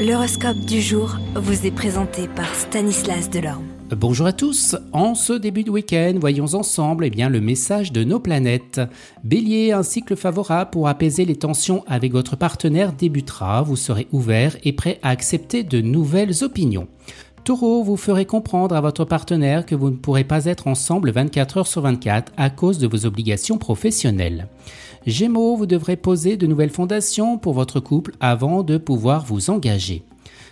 L'horoscope du jour vous est présenté par Stanislas Delorme. Bonjour à tous, en ce début de week-end, voyons ensemble eh bien, le message de nos planètes. Bélier, un cycle favorable pour apaiser les tensions avec votre partenaire débutera, vous serez ouvert et prêt à accepter de nouvelles opinions. Taureau, vous ferez comprendre à votre partenaire que vous ne pourrez pas être ensemble 24 heures sur 24 à cause de vos obligations professionnelles. Gémeaux, vous devrez poser de nouvelles fondations pour votre couple avant de pouvoir vous engager.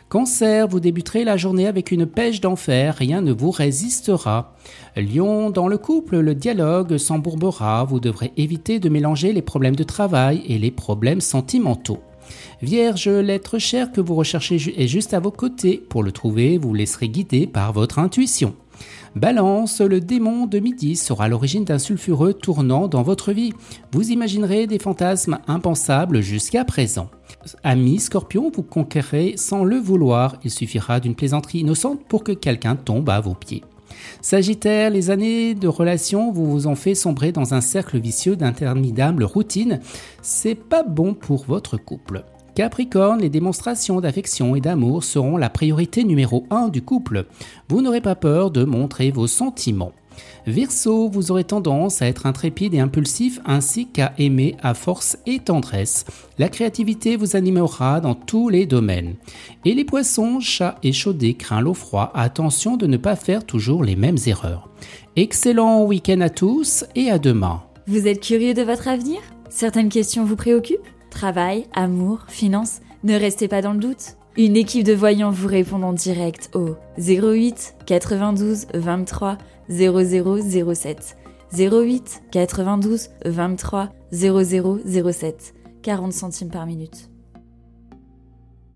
Cancer, vous débuterez la journée avec une pêche d'enfer, rien ne vous résistera. Lion, dans le couple, le dialogue s'embourbera, vous devrez éviter de mélanger les problèmes de travail et les problèmes sentimentaux. Vierge, l'être cher que vous recherchez est juste à vos côtés. Pour le trouver, vous laisserez guider par votre intuition. Balance, le démon de midi sera l'origine d'un sulfureux tournant dans votre vie. Vous imaginerez des fantasmes impensables jusqu'à présent. Ami Scorpion, vous conquérez sans le vouloir. Il suffira d'une plaisanterie innocente pour que quelqu'un tombe à vos pieds. Sagittaire, les années de relation vous vous ont fait sombrer dans un cercle vicieux d'interminable routine. C'est pas bon pour votre couple. Capricorne, les démonstrations d'affection et d'amour seront la priorité numéro 1 du couple. Vous n'aurez pas peur de montrer vos sentiments. Verseau, vous aurez tendance à être intrépide et impulsif ainsi qu'à aimer à force et tendresse. La créativité vous animera dans tous les domaines. Et les poissons, chats et chaudés craint l'eau froid, attention de ne pas faire toujours les mêmes erreurs. Excellent week-end à tous et à demain. Vous êtes curieux de votre avenir? Certaines questions vous préoccupent? Travail, amour, finances? Ne restez pas dans le doute. Une équipe de voyants vous répond en direct au 08 92 23 0007. 08 92 23 0007. 40 centimes par minute.